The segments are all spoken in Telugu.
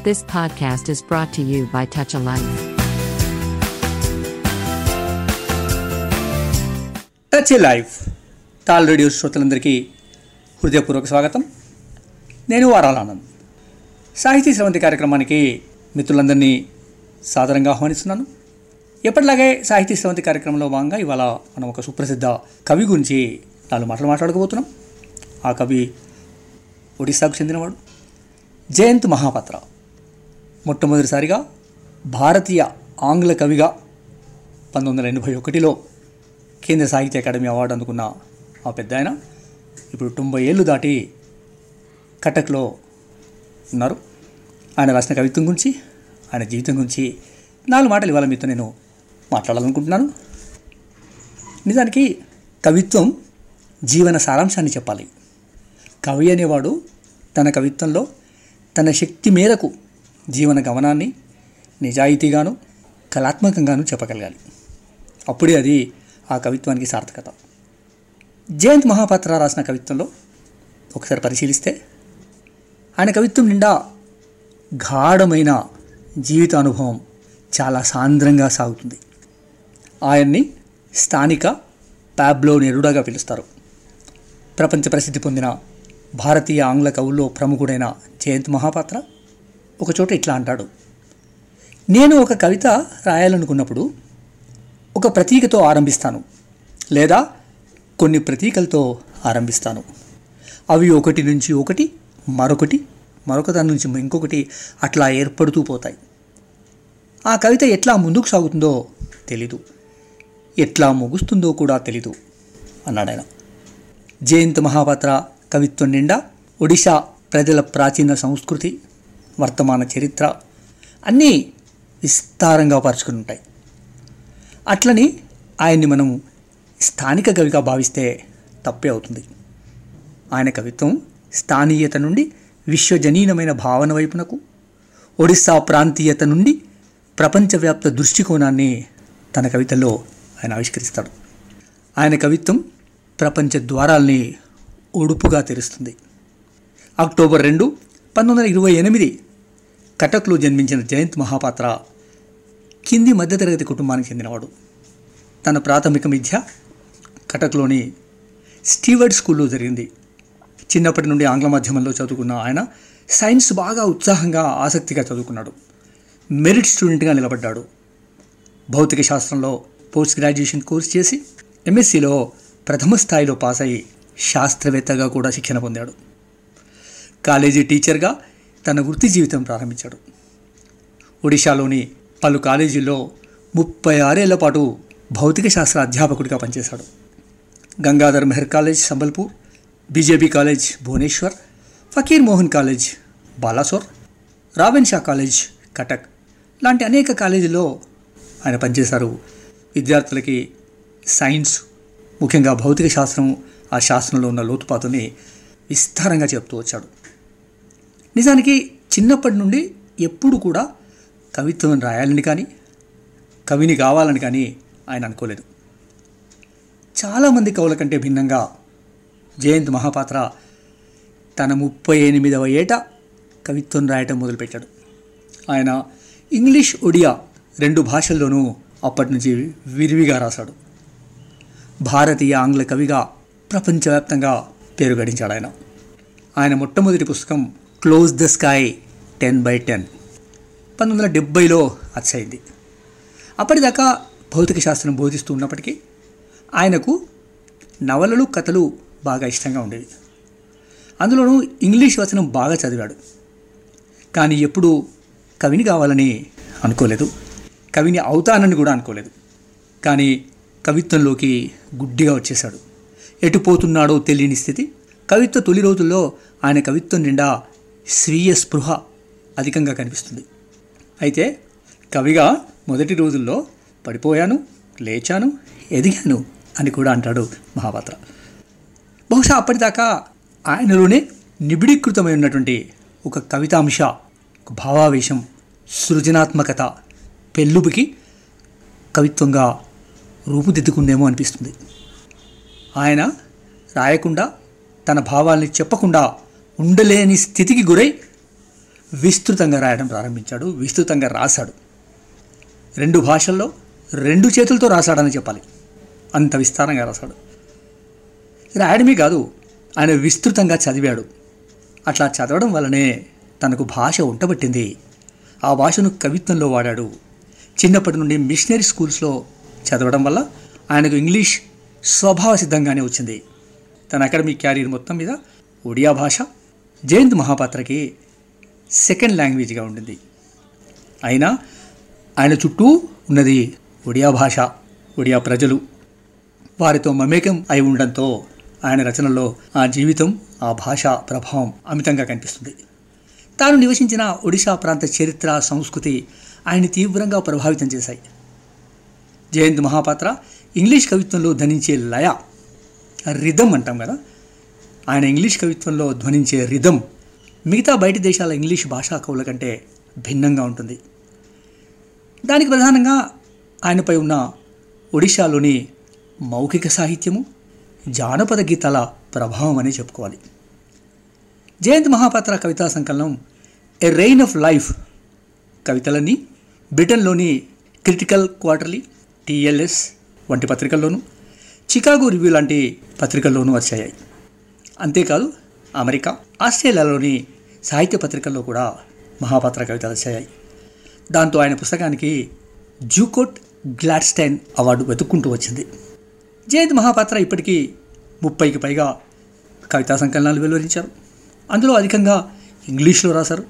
This podcast is brought to you by Touch a Life. Touch a life Tal radio శ్రోతలందరికీ హృదయపూర్వక స్వాగతం. నేను వారాలానంద్. సాహితీ స్రవంతి కార్యక్రమానికి మిత్రులందరినీ సాదరంగా ఆహ్వానిస్తున్నాను. ఎప్పటిలాగే సాహితీ స్రవంతి కార్యక్రమంలో భాగంగా ఇవాళ మనం ఒక సుప్రసిద్ధ కవి గురించి నాలుగు మాటలు మాట్లాడుకోబోతున్నాం ఆ కవి ఒడిశాకు చెందినవాడు. జయంత్ మహాపాత్ర. మొట్టమొదటిసారిగా భారతీయ ఆంగ్ల కవిగా పంతొమ్మిది వందల ఎనభై ఒకటిలో కేంద్ర సాహిత్య అకాడమీ అవార్డు అందుకున్న ఆ పెద్ద ఆయన ఇప్పుడు తొంభై ఏళ్ళు దాటి కటక్లో ఉన్నారు. ఆయన రాసిన కవిత్వం గురించి ఆయన జీవితం గురించి నాలుగు మాటలు ఇవాళ మీతో నేను మాట్లాడాలనుకుంటున్నాను. నిజానికి కవిత్వం జీవన సారాంశాన్ని చెప్పాలి. కవి అనేవాడు తన కవిత్వంలో తన శక్తి మేరకు జీవన గమనాన్ని నిజాయితీగాను కళాత్మకంగాను చెప్పగలగాలి. అప్పుడే అది ఆ కవిత్వానికి సార్థకత. జయంత్ మహాపాత్ర రాసిన కవిత్వంలో ఒకసారి పరిశీలిస్తే ఆయన కవిత్వం నిండా గాఢమైన జీవిత అనుభవం చాలా సాంద్రంగా సాగుతుంది. ఆయన్ని స్థానిక ప్యాబ్లో నెరుడాగా పిలుస్తారు. ప్రపంచ ప్రసిద్ధి పొందిన భారతీయ ఆంగ్ల కవుల్లో ప్రముఖుడైన జయంత్ మహాపాత్ర ఒకచోట ఇట్లా అంటాడు. నేను ఒక కవిత రాయాలనుకున్నప్పుడు ఒక ప్రతీకతో ఆరంభిస్తాను. లేదా కొన్ని ప్రతీకలతో ఆరంభిస్తాను. అవి ఒకటి నుంచి ఒకటి మరొకటి మరొక దాని నుంచి ఇంకొకటి అట్లా ఏర్పడుతూ పోతాయి. ఆ కవిత ఎట్లా ముందుకు సాగుతుందో తెలీదు. ఎట్లా ముగుస్తుందో కూడా తెలీదు అన్నాడాయన జయంత్ మహాపాత్ర కవిత్వం నిండా ఒడిశా ప్రజల ప్రాచీన సంస్కృతి వర్తమాన చరిత్ర అన్నీ విస్తారంగా పరుచుకుని ఉంటాయి. అట్లని ఆయన్ని మనం స్థానిక కవిగా భావిస్తే తప్పే అవుతుంది. ఆయన కవిత్వం స్థానీయత నుండి విశ్వజనీనమైన భావన వైపునకు ఒడిస్సా ప్రాంతీయత నుండి ప్రపంచవ్యాప్త దృష్టికోణాన్ని తన కవితల్లో ఆయన ఆవిష్కరిస్తాడు. ఆయన కవిత్వం ప్రపంచ ద్వారాల్ని ఒడుపుగా తెరుస్తుంది. అక్టోబర్ రెండు పంతొమ్మిది వందల ఇరవై ఎనిమిది కటక్లో జన్మించిన జయంత్ మహాపాత్ర కింది మధ్యతరగతి కుటుంబానికి చెందినవాడు. తన ప్రాథమిక విద్య కటక్లోని స్టీవర్డ్ స్కూల్లో జరిగింది. చిన్నప్పటి నుండి ఆంగ్ల మాధ్యమంలో చదువుకున్న ఆయన సైన్స్ బాగా ఉత్సాహంగా ఆసక్తిగా చదువుకున్నాడు. మెరిట్ స్టూడెంట్గా నిలబడ్డాడు. భౌతిక శాస్త్రంలో పోస్ట్ గ్రాడ్యుయేషన్ కోర్స్ చేసి ఎంఎస్సిలో ప్రథమ స్థాయిలో పాస్ అయ్యి శాస్త్రవేత్తగా కూడా శిక్షణ పొందాడు. కాలేజీ టీచర్గా తన వృత్తి జీవితం ప్రారంభించాడు. ఒడిశాలోని పలు కాలేజీల్లో ముప్పై ఆరేళ్ళ పాటు భౌతిక శాస్త్ర అధ్యాపకుడిగా పనిచేశాడు. Gangadhar Meher college Sambalpur BJP college Bhubaneswar Fakir Mohan college Balasore Ravenshaw college Cuttack లాంటి అనేక కాలేజీల్లో ఆయన పనిచేశారు. విద్యార్థులకి సైన్స్ ముఖ్యంగా భౌతిక శాస్త్రం ఆ శాస్త్రంలో ఉన్న లోతుపాతుని విస్తారంగా చెప్తూ వచ్చాడు. నిజానికి చిన్నప్పటి నుండి ఎప్పుడు కూడా కవిత్వం రాయాలని కానీ కవిని కావాలని కానీ ఆయన అనుకోలేదు. చాలామంది కవుల కంటే భిన్నంగా జయంత్ మహాపాత్ర తన ముప్పై ఎనిమిదవ ఏట కవిత్వం రాయటం మొదలుపెట్టాడు. ఆయన ఇంగ్లీష్ ఒడియా రెండు భాషల్లోనూ అప్పటి నుంచి విరివిగా రాశాడు. భారతీయ ఆంగ్ల కవిగా ప్రపంచవ్యాప్తంగా పేరు గడించాడు ఆయన ఆయన మొట్టమొదటి పుస్తకం close the sky ten by ten పంతొమ్మిది వందల డెబ్బైలో అచ్చయింది అప్పటిదాకా భౌతిక శాస్త్రం బోధిస్తూ ఉన్నప్పటికీ ఆయనకు నవలలు కథలు బాగా ఇష్టంగా ఉండేవి. అందులోనూ ఇంగ్లీష్ వచనం బాగా చదివాడు. కానీ ఎప్పుడూ కవిని కావాలని అనుకోలేదు. కవిని అవుతానని కూడా అనుకోలేదు. కానీ కవిత్వంలోకి గుడ్డిగా వచ్చేశాడు. ఎటు పోతున్నాడో తెలియని స్థితి. కవిత్వ తొలి రోజుల్లో ఆయన కవిత్వం నిండా స్వీయ స్పృహ అధికంగా కనిపిస్తుంది. అయితే కవిగా మొదటి రోజుల్లో పడిపోయాను లేచాను ఎదిగాను అని కూడా అంటాడు మహాపాత్ర. బహుశా అప్పటిదాకా ఆయనలోనే నిబిడీకృతమై ఉన్నటువంటి ఒక కవితాంశ ఒక భావావేశం సృజనాత్మకత పెళ్ళుబికి కవిత్వంగా రూపుదిద్దుకుందేమో అనిపిస్తుంది. ఆయన రాయకుండా తన భావాల్ని చెప్పకుండా ఉండలేని స్థితికి గురై విస్తృతంగా రాయడం ప్రారంభించాడు విస్తృతంగా రాశాడు. రెండు భాషల్లో రెండు చేతులతో రాశాడని చెప్పాలి. అంత విస్తారంగా రాశాడు. రాయడమే కాదు ఆయన విస్తృతంగా చదివాడు. అట్లా చదవడం వల్లనే తనకు భాష ఉంటబట్టింది. ఆ భాషను కవిత్వంలో వాడాడు. చిన్నప్పటి నుండి మిషనరీ స్కూల్స్లో చదవడం వల్ల ఆయనకు ఇంగ్లీష్ స్వభావ సిద్ధంగానే వచ్చింది. తన అకాడమిక్ క్యారియర్ మొత్తం మీద ఒడియా భాష జయంత్ మహాపాత్రకి సెకండ్ లాంగ్వేజ్గా ఉండింది అయినా ఆయన చుట్టూ ఉన్నది ఒడియా భాష ఒడియా ప్రజలు. వారితో మమేకం అయి ఉండడంతో ఆయన రచనల్లో ఆ జీవితం ఆ భాష ప్రభావం అమితంగా కనిపిస్తుంది. తాను నివసించిన ఒడిశా ప్రాంత చరిత్ర సంస్కృతి ఆయన్ని తీవ్రంగా ప్రభావితం చేశాయి. జయంత్ మహాపాత్ర ఇంగ్లీష్ కవిత్వంలో ధనించే లయ రిధం అంటాం కదా ఆయన ఇంగ్లీష్ కవిత్వంలో ధ్వనించే రిధం మిగతా బయటి దేశాల ఇంగ్లీష్ భాషా కవుల కంటే భిన్నంగా ఉంటుంది. దానికి ప్రధానంగా ఆయనపై ఉన్న ఒడిశాలోని మౌఖిక సాహిత్యము జానపద గీతాల ప్రభావం అని చెప్పుకోవాలి. జయంత్ మహాపాత్ర కవితా సంకలనం ఎ రెయిన్ ఆఫ్ లైఫ్ కవితలన్నీ బ్రిటన్లోని క్రిటికల్ క్వార్టర్లీ టీఎల్ఎస్ వంటి పత్రికల్లోనూ చికాగో రివ్యూ లాంటి పత్రికల్లోనూ వచ్చాయి. అంతేకాదు అమెరికా ఆస్ట్రేలియాలోని సాహిత్య పత్రికల్లో కూడా మహాపాత్ర కవితలు వచ్చాయి. దాంతో ఆయన పుస్తకానికి జూకోట్ గ్లాడ్స్టైన్ అవార్డు వెతుక్కుంటూ వచ్చింది. జయంత్ మహాపాత్ర ఇప్పటికీ ముప్పైకి పైగా కవితా సంకలనాలు వెలువరించారు. అందులో అధికంగా ఇంగ్లీష్లో రాశారు.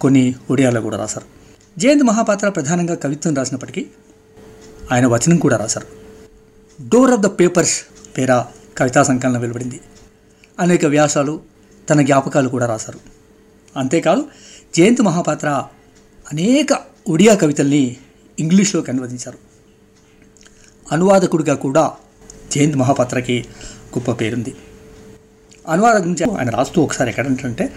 కొన్ని ఒడియాలో కూడా రాశారు. జయంత్ మహాపాత్ర ప్రధానంగా కవిత్వం రాసినప్పటికీ ఆయన వచనం కూడా రాశారు. డోర్ ఆఫ్ ద పేపర్స్ పేర కవితా సంకలనం వెలువడింది. అనేక వ్యాసాలు తన జ్ఞాపకాలు కూడా రాశారు. అంతేకాదు జయంత్ మహాపాత్ర అనేక ఒడియా కవితల్ని ఇంగ్లీష్లోకి అనువదించారు. అనువాదకుడిగా కూడా జయంత్ మహాపాత్రకి గొప్ప పేరుంది. అనువాదం గురించి ఆయన రాస్తూ ఒకసారి ఎక్కడంటే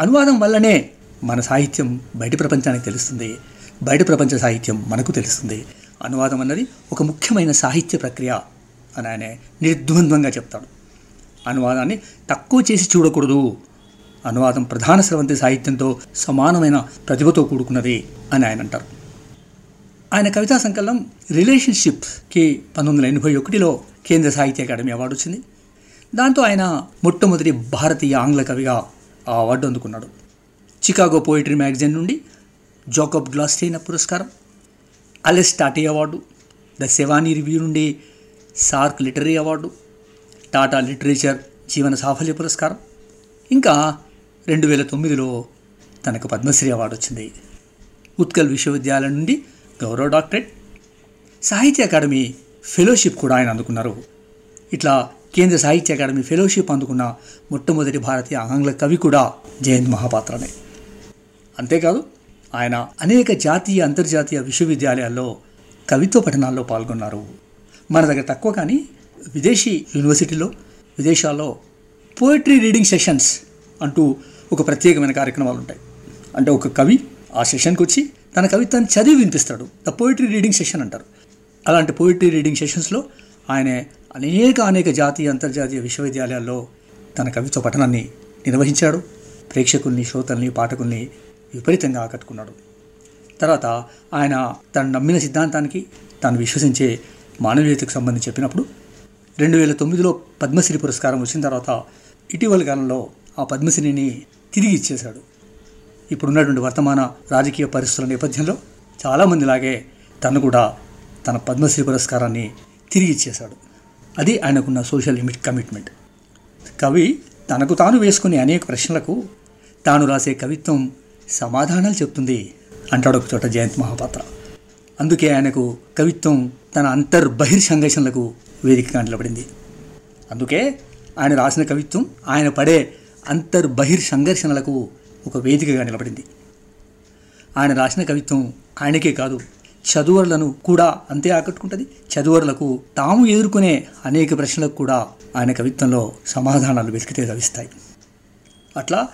అనువాదం వల్లనే మన సాహిత్యం బయట ప్రపంచానికి తెలుస్తుంది బయట ప్రపంచ సాహిత్యం మనకు తెలుస్తుంది. అనువాదం అన్నది ఒక ముఖ్యమైన సాహిత్య ప్రక్రియ అని ఆయన నిర్ద్వంద్వంగా చెప్తాడు. అనువాదాన్ని తక్కువ చేసి చూడకూడదు. అనువాదం ప్రధాన స్రవంతి సాహిత్యంతో సమానమైన ప్రతిభతో కూడుకున్నది అని ఆయన అంటారు. ఆయన కవితా సంకలనం రిలేషన్షిప్కి పంతొమ్మిది వందల ఎనభై ఒకటిలో కేంద్ర సాహిత్య అకాడమీ అవార్డు వచ్చింది. దాంతో ఆయన మొట్టమొదటి భారతీయ ఆంగ్ల కవిగా ఆ అవార్డు అందుకున్నాడు. చికాగో పోయిటరీ మ్యాగజైన్ నుండి జోకబ్ గ్లాస్టైన పురస్కారం Allen Tate award the Sewanee review నుండి SAARC literary award Tata literature జీవన సాఫల్య పురస్కారం. ఇంకా రెండు వేల తొమ్మిదిలో తనకు పద్మశ్రీ అవార్డు వచ్చింది. ఉత్కల్ విశ్వవిద్యాలయం నుండి గౌరవ డాక్టరేట్. సాహిత్య అకాడమీ ఫెలోషిప్ కూడా ఆయన అందుకున్నారు. ఇట్లా కేంద్ర సాహిత్య అకాడమీ ఫెలోషిప్ అందుకున్న మొట్టమొదటి భారతీయ ఆంగ్ల కవి కూడా జయంత్ మహాపాత్రనే. అంతేకాదు ఆయన అనేక జాతీయ అంతర్జాతీయ విశ్వవిద్యాలయాల్లో కవిత్వ పఠనాల్లో పాల్గొన్నారు. మన దగ్గర తక్కువ కానీ విదేశీ యూనివర్సిటీలో విదేశాల్లో పోయిటరీ రీడింగ్ సెషన్స్ అంటూ ఒక ప్రత్యేకమైన కార్యక్రమాలు ఉంటాయి అంటే ఒక కవి ఆ సెషన్కి వచ్చి తన కవిత్వాన్ని చదివి వినిపిస్తాడు. ద పోయిటరీ రీడింగ్ సెషన్ అంటారు. అలాంటి పోయిటరీ రీడింగ్ సెషన్స్లో ఆయన అనేక అనేక జాతీయ అంతర్జాతీయ విశ్వవిద్యాలయాల్లో తన కవిత్వ పఠనాన్ని నిర్వహించాడు. ప్రేక్షకుల్ని శ్రోతల్ని పాఠకుల్ని విపరీతంగా ఆకట్టుకున్నాడు. తర్వాత ఆయన తను నమ్మిన సిద్ధాంతానికి తాను విశ్వసించే మానవీయతకు సంబంధించి చెప్పినప్పుడు రెండు వేల తొమ్మిదిలో పద్మశ్రీ పురస్కారం వచ్చిన తర్వాత ఇటీవల కాలంలో ఆ పద్మశ్రీని తిరిగి ఇచ్చేశాడు. ఇప్పుడున్నటువంటి వర్తమాన రాజకీయ పరిస్థితుల నేపథ్యంలో చాలామంది లాగే తను కూడా తన పద్మశ్రీ పురస్కారాన్ని తిరిగి ఇచ్చేశాడు. అది ఆయనకున్న సోషల్ లిమిట్ కమిట్మెంట్. కవి తనకు తాను వేసుకునే అనేక ప్రశ్నలకు తాను రాసే కవిత్వం సమాధానాలు చెప్తుంది అంటాడు ఒక చోట జయంత్ మహాపాత్ర. అందుకే ఆయనకు కవిత్వం తన అంతర్ బహిర్ సంఘర్షణలకు వేదికగా నిలబడింది అందుకే ఆయన రాసిన కవిత్వం ఆయన పడే అంతర్ బహిర్ సంఘర్షణలకు ఒక వేదికగా నిలబడింది ఆయన రాసిన కవిత్వం ఆయనకే కాదు చదువరులను కూడా అంతే ఆకట్టుకుంటుంది. చదువరులకు తాము ఎదుర్కొనే అనేక ప్రశ్నలకు కూడా ఆయన కవిత్వంలో సమాధానాలు వెతికితే లభిస్తాయి. అట్లా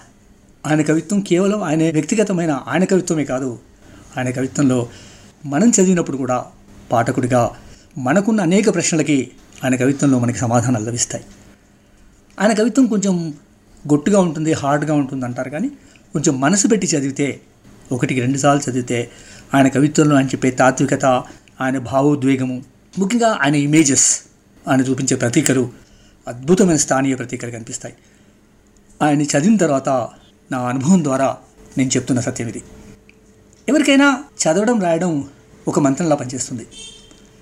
ఆయన కవిత్వం కేవలం ఆయన వ్యక్తిగతమైన ఆయన కవిత్వమే కాదు ఆయన కవిత్వంలో మనం చదివినప్పుడు కూడా పాఠకుడిగా మనకున్న అనేక ప్రశ్నలకి ఆయన కవిత్వంలో మనకి సమాధానాలు లభిస్తాయి. ఆయన కవిత్వం కొంచెం గొట్టుగా ఉంటుంది హార్డ్గా ఉంటుంది అంటారు కానీ కొంచెం మనసు పెట్టి చదివితే ఒకటికి రెండుసార్లు చదివితే ఆయన కవిత్వంలో ఆయన చెప్పే తాత్వికత ఆయన భావోద్వేగము ముఖ్యంగా ఆయన ఇమేజెస్ ఆయన చూపించే ప్రతీకలు అద్భుతమైన స్థానీయ ప్రతీకలు కనిపిస్తాయి. ఆయన చదివిన తర్వాత నా అనుభవం ద్వారా నేను చెప్తున్న సత్యం ఇది. ఎవరికైనా చదవడం రాయడం ఒక మంత్రంలా పనిచేస్తుంది.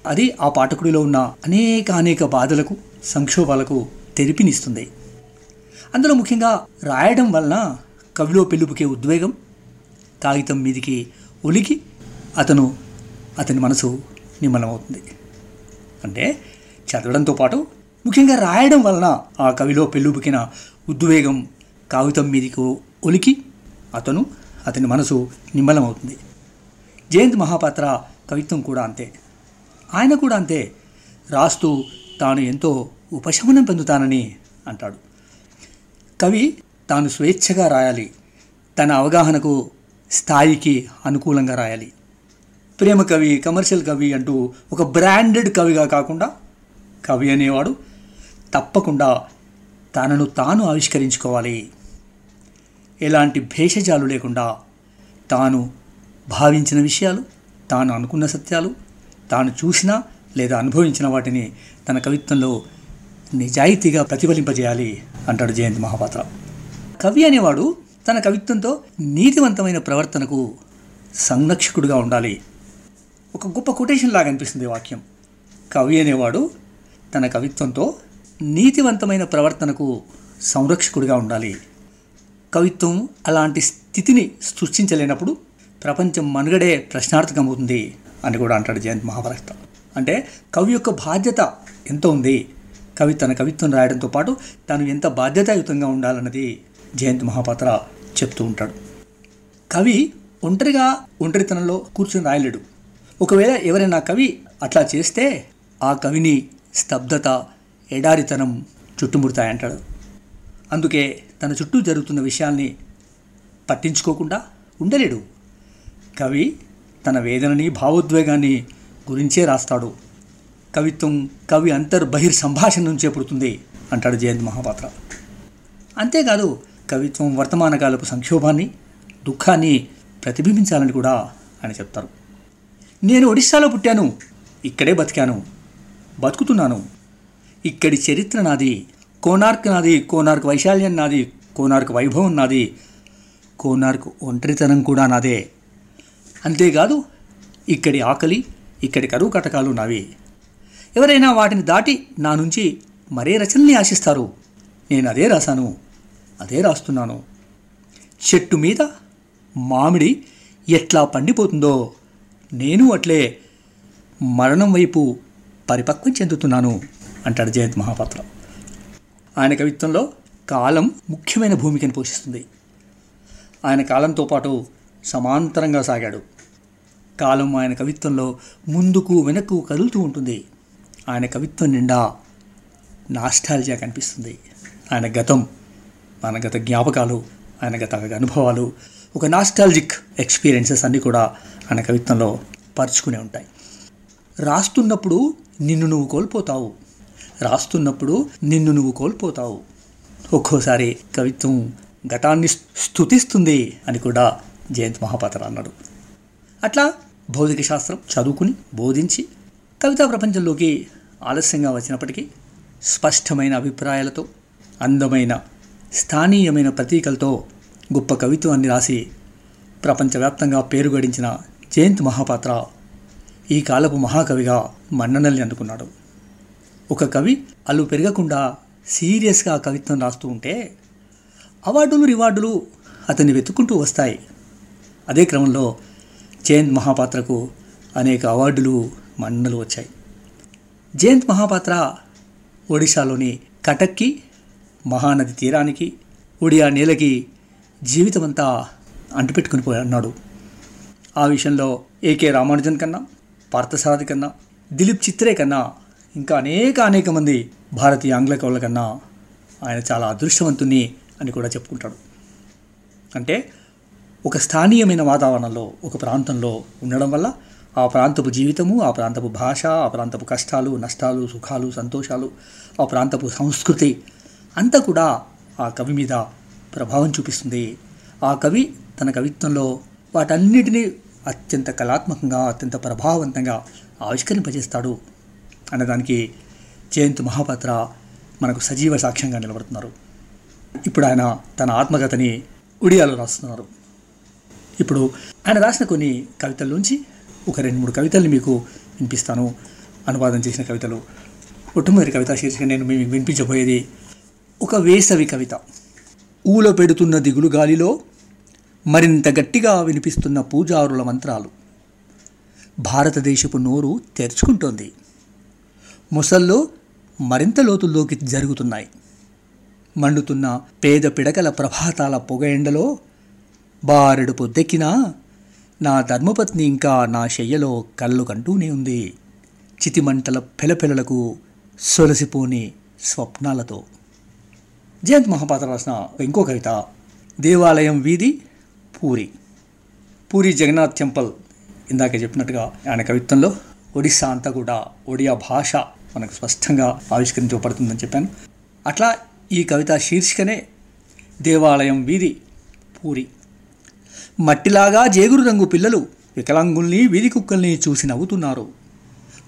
అది ఆ పాఠకుడిలో ఉన్న అనేక అనేక బాధలకు సంక్షోభాలకు తెరిపినిస్తుంది. అందులో ముఖ్యంగా రాయడం వలన కవిలో పెళ్ళుపుకే ఉద్వేగం కాగితం మీదికి ఒలికి అతను అతని మనసు నిమ్మలమవుతుంది. అంటే చదవడంతో పాటు ముఖ్యంగా రాయడం వలన ఆ కవిలో పెళ్ళుబుకిన ఉద్వేగం కాగితం మీదికి ఒలికి అతను అతని మనసు నిమ్మలమవుతుంది. జయంత్ మహాపాత్ర కవిత్వం కూడా అంతే. ఆయన కూడా అంతే. రాస్తూ తాను ఎంతో ఉపశమనం పొందుతానని అంటాడు. కవి తాను స్వేచ్ఛగా రాయాలి. తన అవగాహనకు స్థాయికి అనుకూలంగా రాయాలి. ప్రేమ కవి కమర్షియల్ కవి అంటూ ఒక బ్రాండెడ్ కవిగా కాకుండా కవి అనేవాడు తప్పకుండా తనను తాను ఆవిష్కరించుకోవాలి. ఎలాంటి భేషజాలు లేకుండా తాను భావించిన విషయాలు తాను అనుకున్న సత్యాలు తాను చూసిన లేదా అనుభవించిన వాటిని తన కవిత్వంలో నిజాయితీగా ప్రతిఫలింపజేయాలి అంటాడు జయంత్ మహాపాత్ర. కవి అనేవాడు తన కవిత్వంతో నీతివంతమైన ప్రవర్తనకు సంరక్షకుడుగా ఉండాలి. ఒక గొప్ప కొటేషన్ లాగా అనిపిస్తుంది వాక్యం. కవి అనేవాడు తన కవిత్వంతో నీతివంతమైన ప్రవర్తనకు సంరక్షకుడిగా ఉండాలి. కవిత్వం అలాంటి స్థితిని సృష్టించలేనప్పుడు ప్రపంచం మనుగడే ప్రశ్నార్థకమవుతుంది. అని కూడా అంటాడు జయంత్ మహాభారత అంటే కవి యొక్క బాధ్యత ఎంత ఉంది? కవి తన కవిత్వం రాయడంతో పాటు తాను ఎంత బాధ్యతాయుతంగా ఉండాలన్నది జయంత్ మహాపాత్ర చెప్తూ ఉంటాడు. కవి ఒంటరిగా ఒంటరితనంలో కూర్చొని రాయలేడు. ఒకవేళ ఎవరైనా కవి అట్లా చేస్తే ఆ కవిని స్తబ్దత ఎడారితనం చుట్టుముడతాయంటాడు. అందుకే తన చుట్టూ జరుగుతున్న విషయాల్ని పట్టించుకోకుండా ఉండలేడు. కవి తన వేదనని భావోద్వేగాన్ని గురించే రాస్తాడు. కవిత్వం కవి అంతర్ బహిర్ సంభాషణ నుంచే పుడుతుంది అంటాడు జయంత్ మహాపాత్ర. అంతేకాదు కవిత్వం వర్తమాన కాలపు సంక్షోభాన్ని దుఃఖాన్ని ప్రతిబింబించాలని కూడా ఆయన చెప్తారు. నేను ఒడిశాలో పుట్టాను ఇక్కడే బతికాను బతుకుతున్నాను. ఇక్కడి చరిత్ర నాది కోనార్క్ నాది కోనార్క్ వైశాల్యం నాది కోనార్క్ వైభవం నాది కోనార్క్ ఒంటరితనం కూడా నాదే. అంతేకాదు ఇక్కడి ఆకలి ఇక్కడి కరువు కటకాలు నావి. ఎవరైనా వాటిని దాటి నా నుంచి మరే రచనల్ని ఆశిస్తారు. నేను అదే రాశాను అదే రాస్తున్నాను. చెట్టు మీద మామిడి ఎట్లా పండిపోతుందో నేను అట్లే మరణం వైపు పరిపక్వం చెందుతున్నాను అంటాడు జయంత్ మహాపాత్ర. ఆయన కవిత్వంలో కాలం ముఖ్యమైన భూమికను పోషిస్తుంది. ఆయన కాలంతో పాటు సమాంతరంగా సాగాడు. కాలం ఆయన కవిత్వంలో ముందుకు వెనక్కు కదులుతూ ఉంటుంది. ఆయన కవిత్వం నిండా నాస్టాలజియా కనిపిస్తుంది. ఆయన గతం ఆయన గత జ్ఞాపకాలు ఆయన గత అనుభవాలు ఒక నాస్టాలజిక్ ఎక్స్పీరియన్సెస్ అన్నీ కూడా ఆయన కవిత్వంలో పరుచుకునే ఉంటాయి. రాస్తున్నప్పుడు నిన్ను నువ్వు కోల్పోతావు. రాస్తున్నప్పుడు నిన్ను నువ్వు కోల్పోతావు. ఒక్కోసారి కవిత్వం గతాన్ని స్థుతిస్తుంది అని కూడా జయంత్ మహాపాత్ర అన్నాడు. అట్లా భౌతిక శాస్త్రం చదువుకుని బోధించి కవితా ప్రపంచంలోకి ఆలస్యంగా వచ్చినప్పటికీ స్పష్టమైన అభిప్రాయాలతో అందమైన స్థానీయమైన ప్రతీకలతో గొప్ప కవిత్వాన్ని రాసి ప్రపంచవ్యాప్తంగా పేరు గడించిన జయంత్ మహాపాత్ర ఈ కాలపు మహాకవిగా మన్ననల్ని అందుకున్నాడు. ఒక కవి అల్లు పెరగకుండా సీరియస్గా కవిత్వం రాస్తూ ఉంటే అవార్డులు రివార్డులు అతన్ని వెతుక్కుంటూ వస్తాయి. అదే క్రమంలో జయంత్ మహాపాత్రకు అనేక అవార్డులు మన్నలు వచ్చాయి. జయంత్ మహాపాత్ర ఒడిశాలోని కటక్కి మహానది తీరానికి ఒడియా నేలకి జీవితమంతా అంటుపెట్టుకుని పోయాడు ఆ విషయంలో ఏకే రామానుజన్ కన్నా పార్థసారథి కన్నా దిలీప్ చిత్రే కన్నా ఇంకా అనేక అనేక మంది భారతీయ ఆంగ్ల కవుల కన్నా ఆయన చాలా అదృష్టవంతుని అని కూడా చెప్పుకుంటాడు. అంటే ఒక స్థానీయమైన వాతావరణంలో ఒక ప్రాంతంలో ఉండడం వల్ల ఆ ప్రాంతపు జీవితము ఆ ప్రాంతపు భాష ఆ ప్రాంతపు కష్టాలు నష్టాలు సుఖాలు సంతోషాలు ఆ ప్రాంతపు సంస్కృతి అంతా కూడా ఆ కవి మీద ప్రభావం చూపిస్తుంది. ఆ కవి తన కవిత్వంలో వాటన్నిటినీ అత్యంత కళాత్మకంగా అత్యంత ప్రభావవంతంగా ఆవిష్కరింపజేస్తాడు అన్నదానికి జయంత్ మహాపాత్ర మనకు సజీవ సాక్ష్యంగా నిలబడుతున్నారు. ఇప్పుడు ఆయన తన ఆత్మకథని ఉడియాలో రాస్తున్నారు. ఇప్పుడు ఆయన రాసిన కొన్ని కవితల్లోంచి ఒక రెండు మూడు కవితల్ని మీకు వినిపిస్తాను. అనువాదం చేసిన కవితలు. మొట్టమొదటి కవిత శీర్షిక నేను మీకు వినిపించబోయేది ఒక వేసవి కవిత. ఊలో పెడుతున్న దిగులు గాలిలో మరింత గట్టిగా వినిపిస్తున్న పూజారుల మంత్రాలు. భారతదేశపు నోరు తెరుచుకుంటోంది. ముసల్లో మరింత లోతుల్లోకి జరుగుతున్నాయి. మండుతున్న పేద పిడకల ప్రభాతాల పొగ ఎండలో బారెడు పొద్దెక్కినా నా ధర్మపత్ని ఇంకా నా శయ్యలో కళ్ళు కంటూనే ఉంది. చితిమంటల పెలపెలలకు సొలసిపోని స్వప్నాలతో. జయంత్ మహాపాత్ర రాసిన ఇంకో కవిత దేవాలయం వీధి పూరి. పూరి జగన్నాథ్ టెంపుల్ ఇందాక చెప్పినట్టుగా ఆయన కవిత్వంలో ఒడిస్సా అంతా కూడా ఒడియా భాష మనకు స్పష్టంగా ఆవిష్కరించబడుతుందని చెప్పాను. అట్లా ఈ కవిత శీర్షికనే దేవాలయం వీధి పూరి. మట్టిలాగా జేగురు రంగు పిల్లలు వికలాంగుల్ని వీధి కుక్కల్ని చూసి నవ్వుతున్నారు.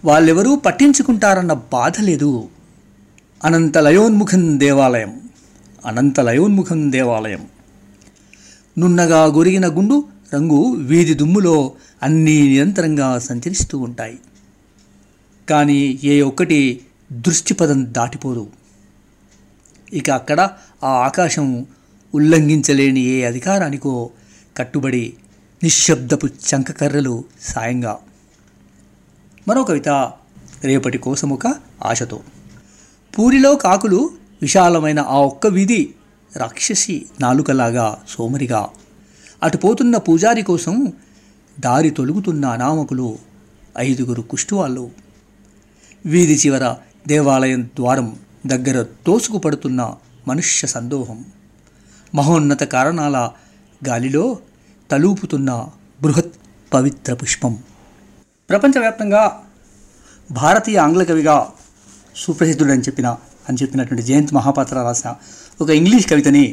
వాళ్ళెవరూ పట్టించుకుంటారన్న బాధ లేదు. అనంత లయోన్ముఖం దేవాలయం అనంత లయోన్ముఖం దేవాలయం. నున్నగా గొరిగిన గుండు రంగు వీధి దుమ్ములో అన్నీ నిరంతరంగా సంచరిస్తూ ఉంటాయి. కానీ ఏ ఒక్కటి దృష్టిపదం దాటిపోదు. ఇక అక్కడ ఆ ఆకాశం ఉల్లంఘించలేని ఏ అధికారానికో కట్టుబడి నిశ్శబ్దపు చంకకర్రలు సాయంగా. మరో కవిత రేపటి కోసం ఒక ఆశతో. పూరిలో కాకులు విశాలమైన ఆ ఒక్క వీధి రాక్షసి నాలుకలాగా సోమరిగా. అటు పోతున్న పూజారి కోసం దారి తొలుగుతున్న అనామకులు ఐదుగురు కుష్టివాళ్ళు. వీధి చివర దేవాలయం ద్వారం దగ్గర తోసుకుపడుతున్న మనుష్య సందోహం. మహోన్నత కారణాల గాలిలో తలూపుతున్న బృహత్ పవిత్ర పుష్పం. ప్రపంచవ్యాప్తంగా భారతీయ ఆంగ్ల కవిగా సుప్రసిద్ధుడని చెప్పిన అని చెప్పినటువంటి జయంత్ మహాపాత్ర రాసిన ఒక ఇంగ్లీష్ కవితని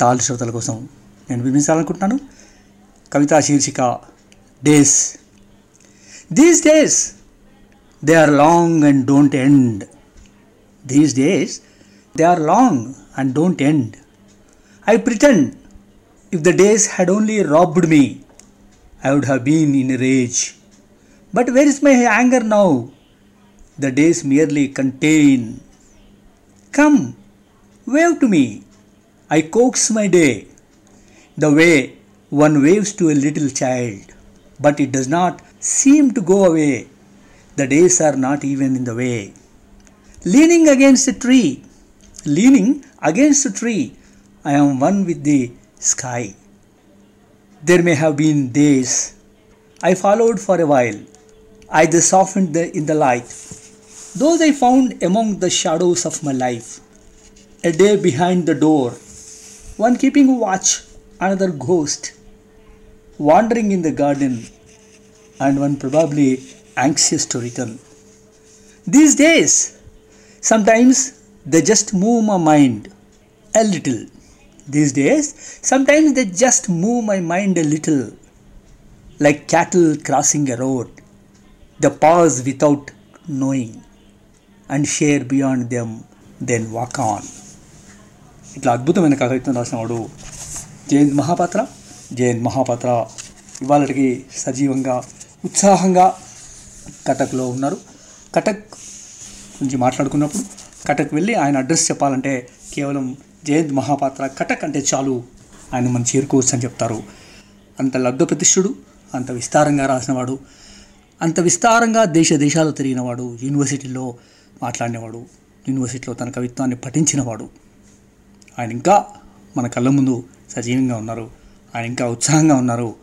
తాళ్ళు శ్రోతల కోసం నేను వినిపించాలనుకుంటున్నాను కవితా శీర్షిక days. These days they are long and don't end these days they are long and don't end I pretend If the days had only robbed me, I would have been in a rage. But where is my anger now? The days merely contain. Come, wave to me. I coax my day. The way one waves to a little child, but it does not seem to go away. The days are not even in the way. Leaning against a tree, leaning against a tree, I am one with the sky. There may have been days I followed for a while. I softened the, in the light. Those I found among the shadows of my life. A day behind the door. One keeping watch, another ghost. Wandering in the garden, and one probably anxious to return. These days, sometimes they just move my mind a little. These days, sometimes they just move my mind a little, like cattle crossing a road. They pause without knowing and share beyond them, then walk on. ఇట్లా అద్భుతమైన కవిత్వం రాసిన వాడు జయంత్ మహాపాత్ర జయంత్ మహాపాత్ర ఇవాళకి సజీవంగా ఉత్సాహంగా కటక్లో ఉన్నారు కటక్ గురించి మాట్లాడుకున్నప్పుడు కటక్ వెళ్ళి ఆయన అడ్రస్ చెప్పాలంటే కేవలం జయంత్ మహాపాత్ర కటక్ అంటే చాలు ఆయన మనం చేరుకోవచ్చు అని చెప్తారు. అంత లబ్ధప్రతిష్ఠుడు అంత విస్తారంగా రాసినవాడు అంత విస్తారంగా దేశ దేశాలు తిరిగినవాడు యూనివర్సిటీలో మాట్లాడినవాడు యూనివర్సిటీలో తన కవిత్వాన్ని పఠించినవాడు. ఆయన ఇంకా మన కళ్ళ ముందు సజీవంగా ఉన్నారు. ఆయన ఇంకా ఉత్సాహంగా ఉన్నారు.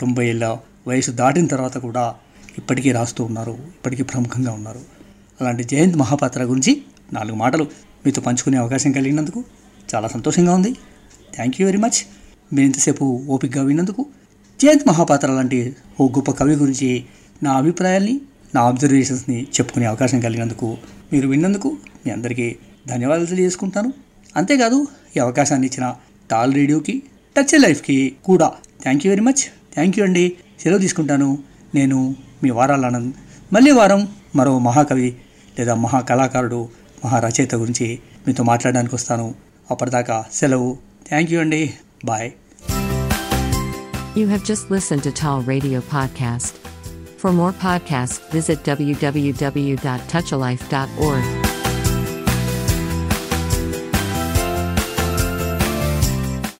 తొంభై ఏళ్ళ వయసు దాటిన తర్వాత కూడా ఇప్పటికీ రాస్తూ ఉన్నారు. ఇప్పటికీ ప్రముఖంగా ఉన్నారు. అలాంటి జయంత్ మహాపాత్ర గురించి నాలుగు మాటలు. మీతో పంచుకునే అవకాశం కలిగినందుకు చాలా సంతోషంగా ఉంది. థ్యాంక్ యూ వెరీ మచ్ మీరు ఇంతసేపు ఓపికగా విన్నందుకు జయంత్ మహాపాత్ర లాంటి ఓ గొప్ప కవి గురించి నా అభిప్రాయాల్ని నా అబ్జర్వేషన్స్ని చెప్పుకునే అవకాశం కలిగినందుకు మీరు విన్నందుకు మీ అందరికీ ధన్యవాదాలు తెలియజేసుకుంటాను. అంతేకాదు ఈ అవకాశాన్ని ఇచ్చిన టాల్ రేడియోకి టచ్ లైఫ్కి కూడా thank you very much thank you అండి. సెలవు తీసుకుంటాను. నేను మీ వారాల ఆనంద్. మళ్ళీ వారం మరో మహాకవి లేదా మహా కళాకారుడు మహా రచయిత గురించి మీతో మాట్లాడడానికి వస్తాను. అప్పటిదాకా సెలవు థ్యాంక్ యూ అండి bye You have just listened to Tall Radio Podcast. For more podcasts, visit www.touchalife.org.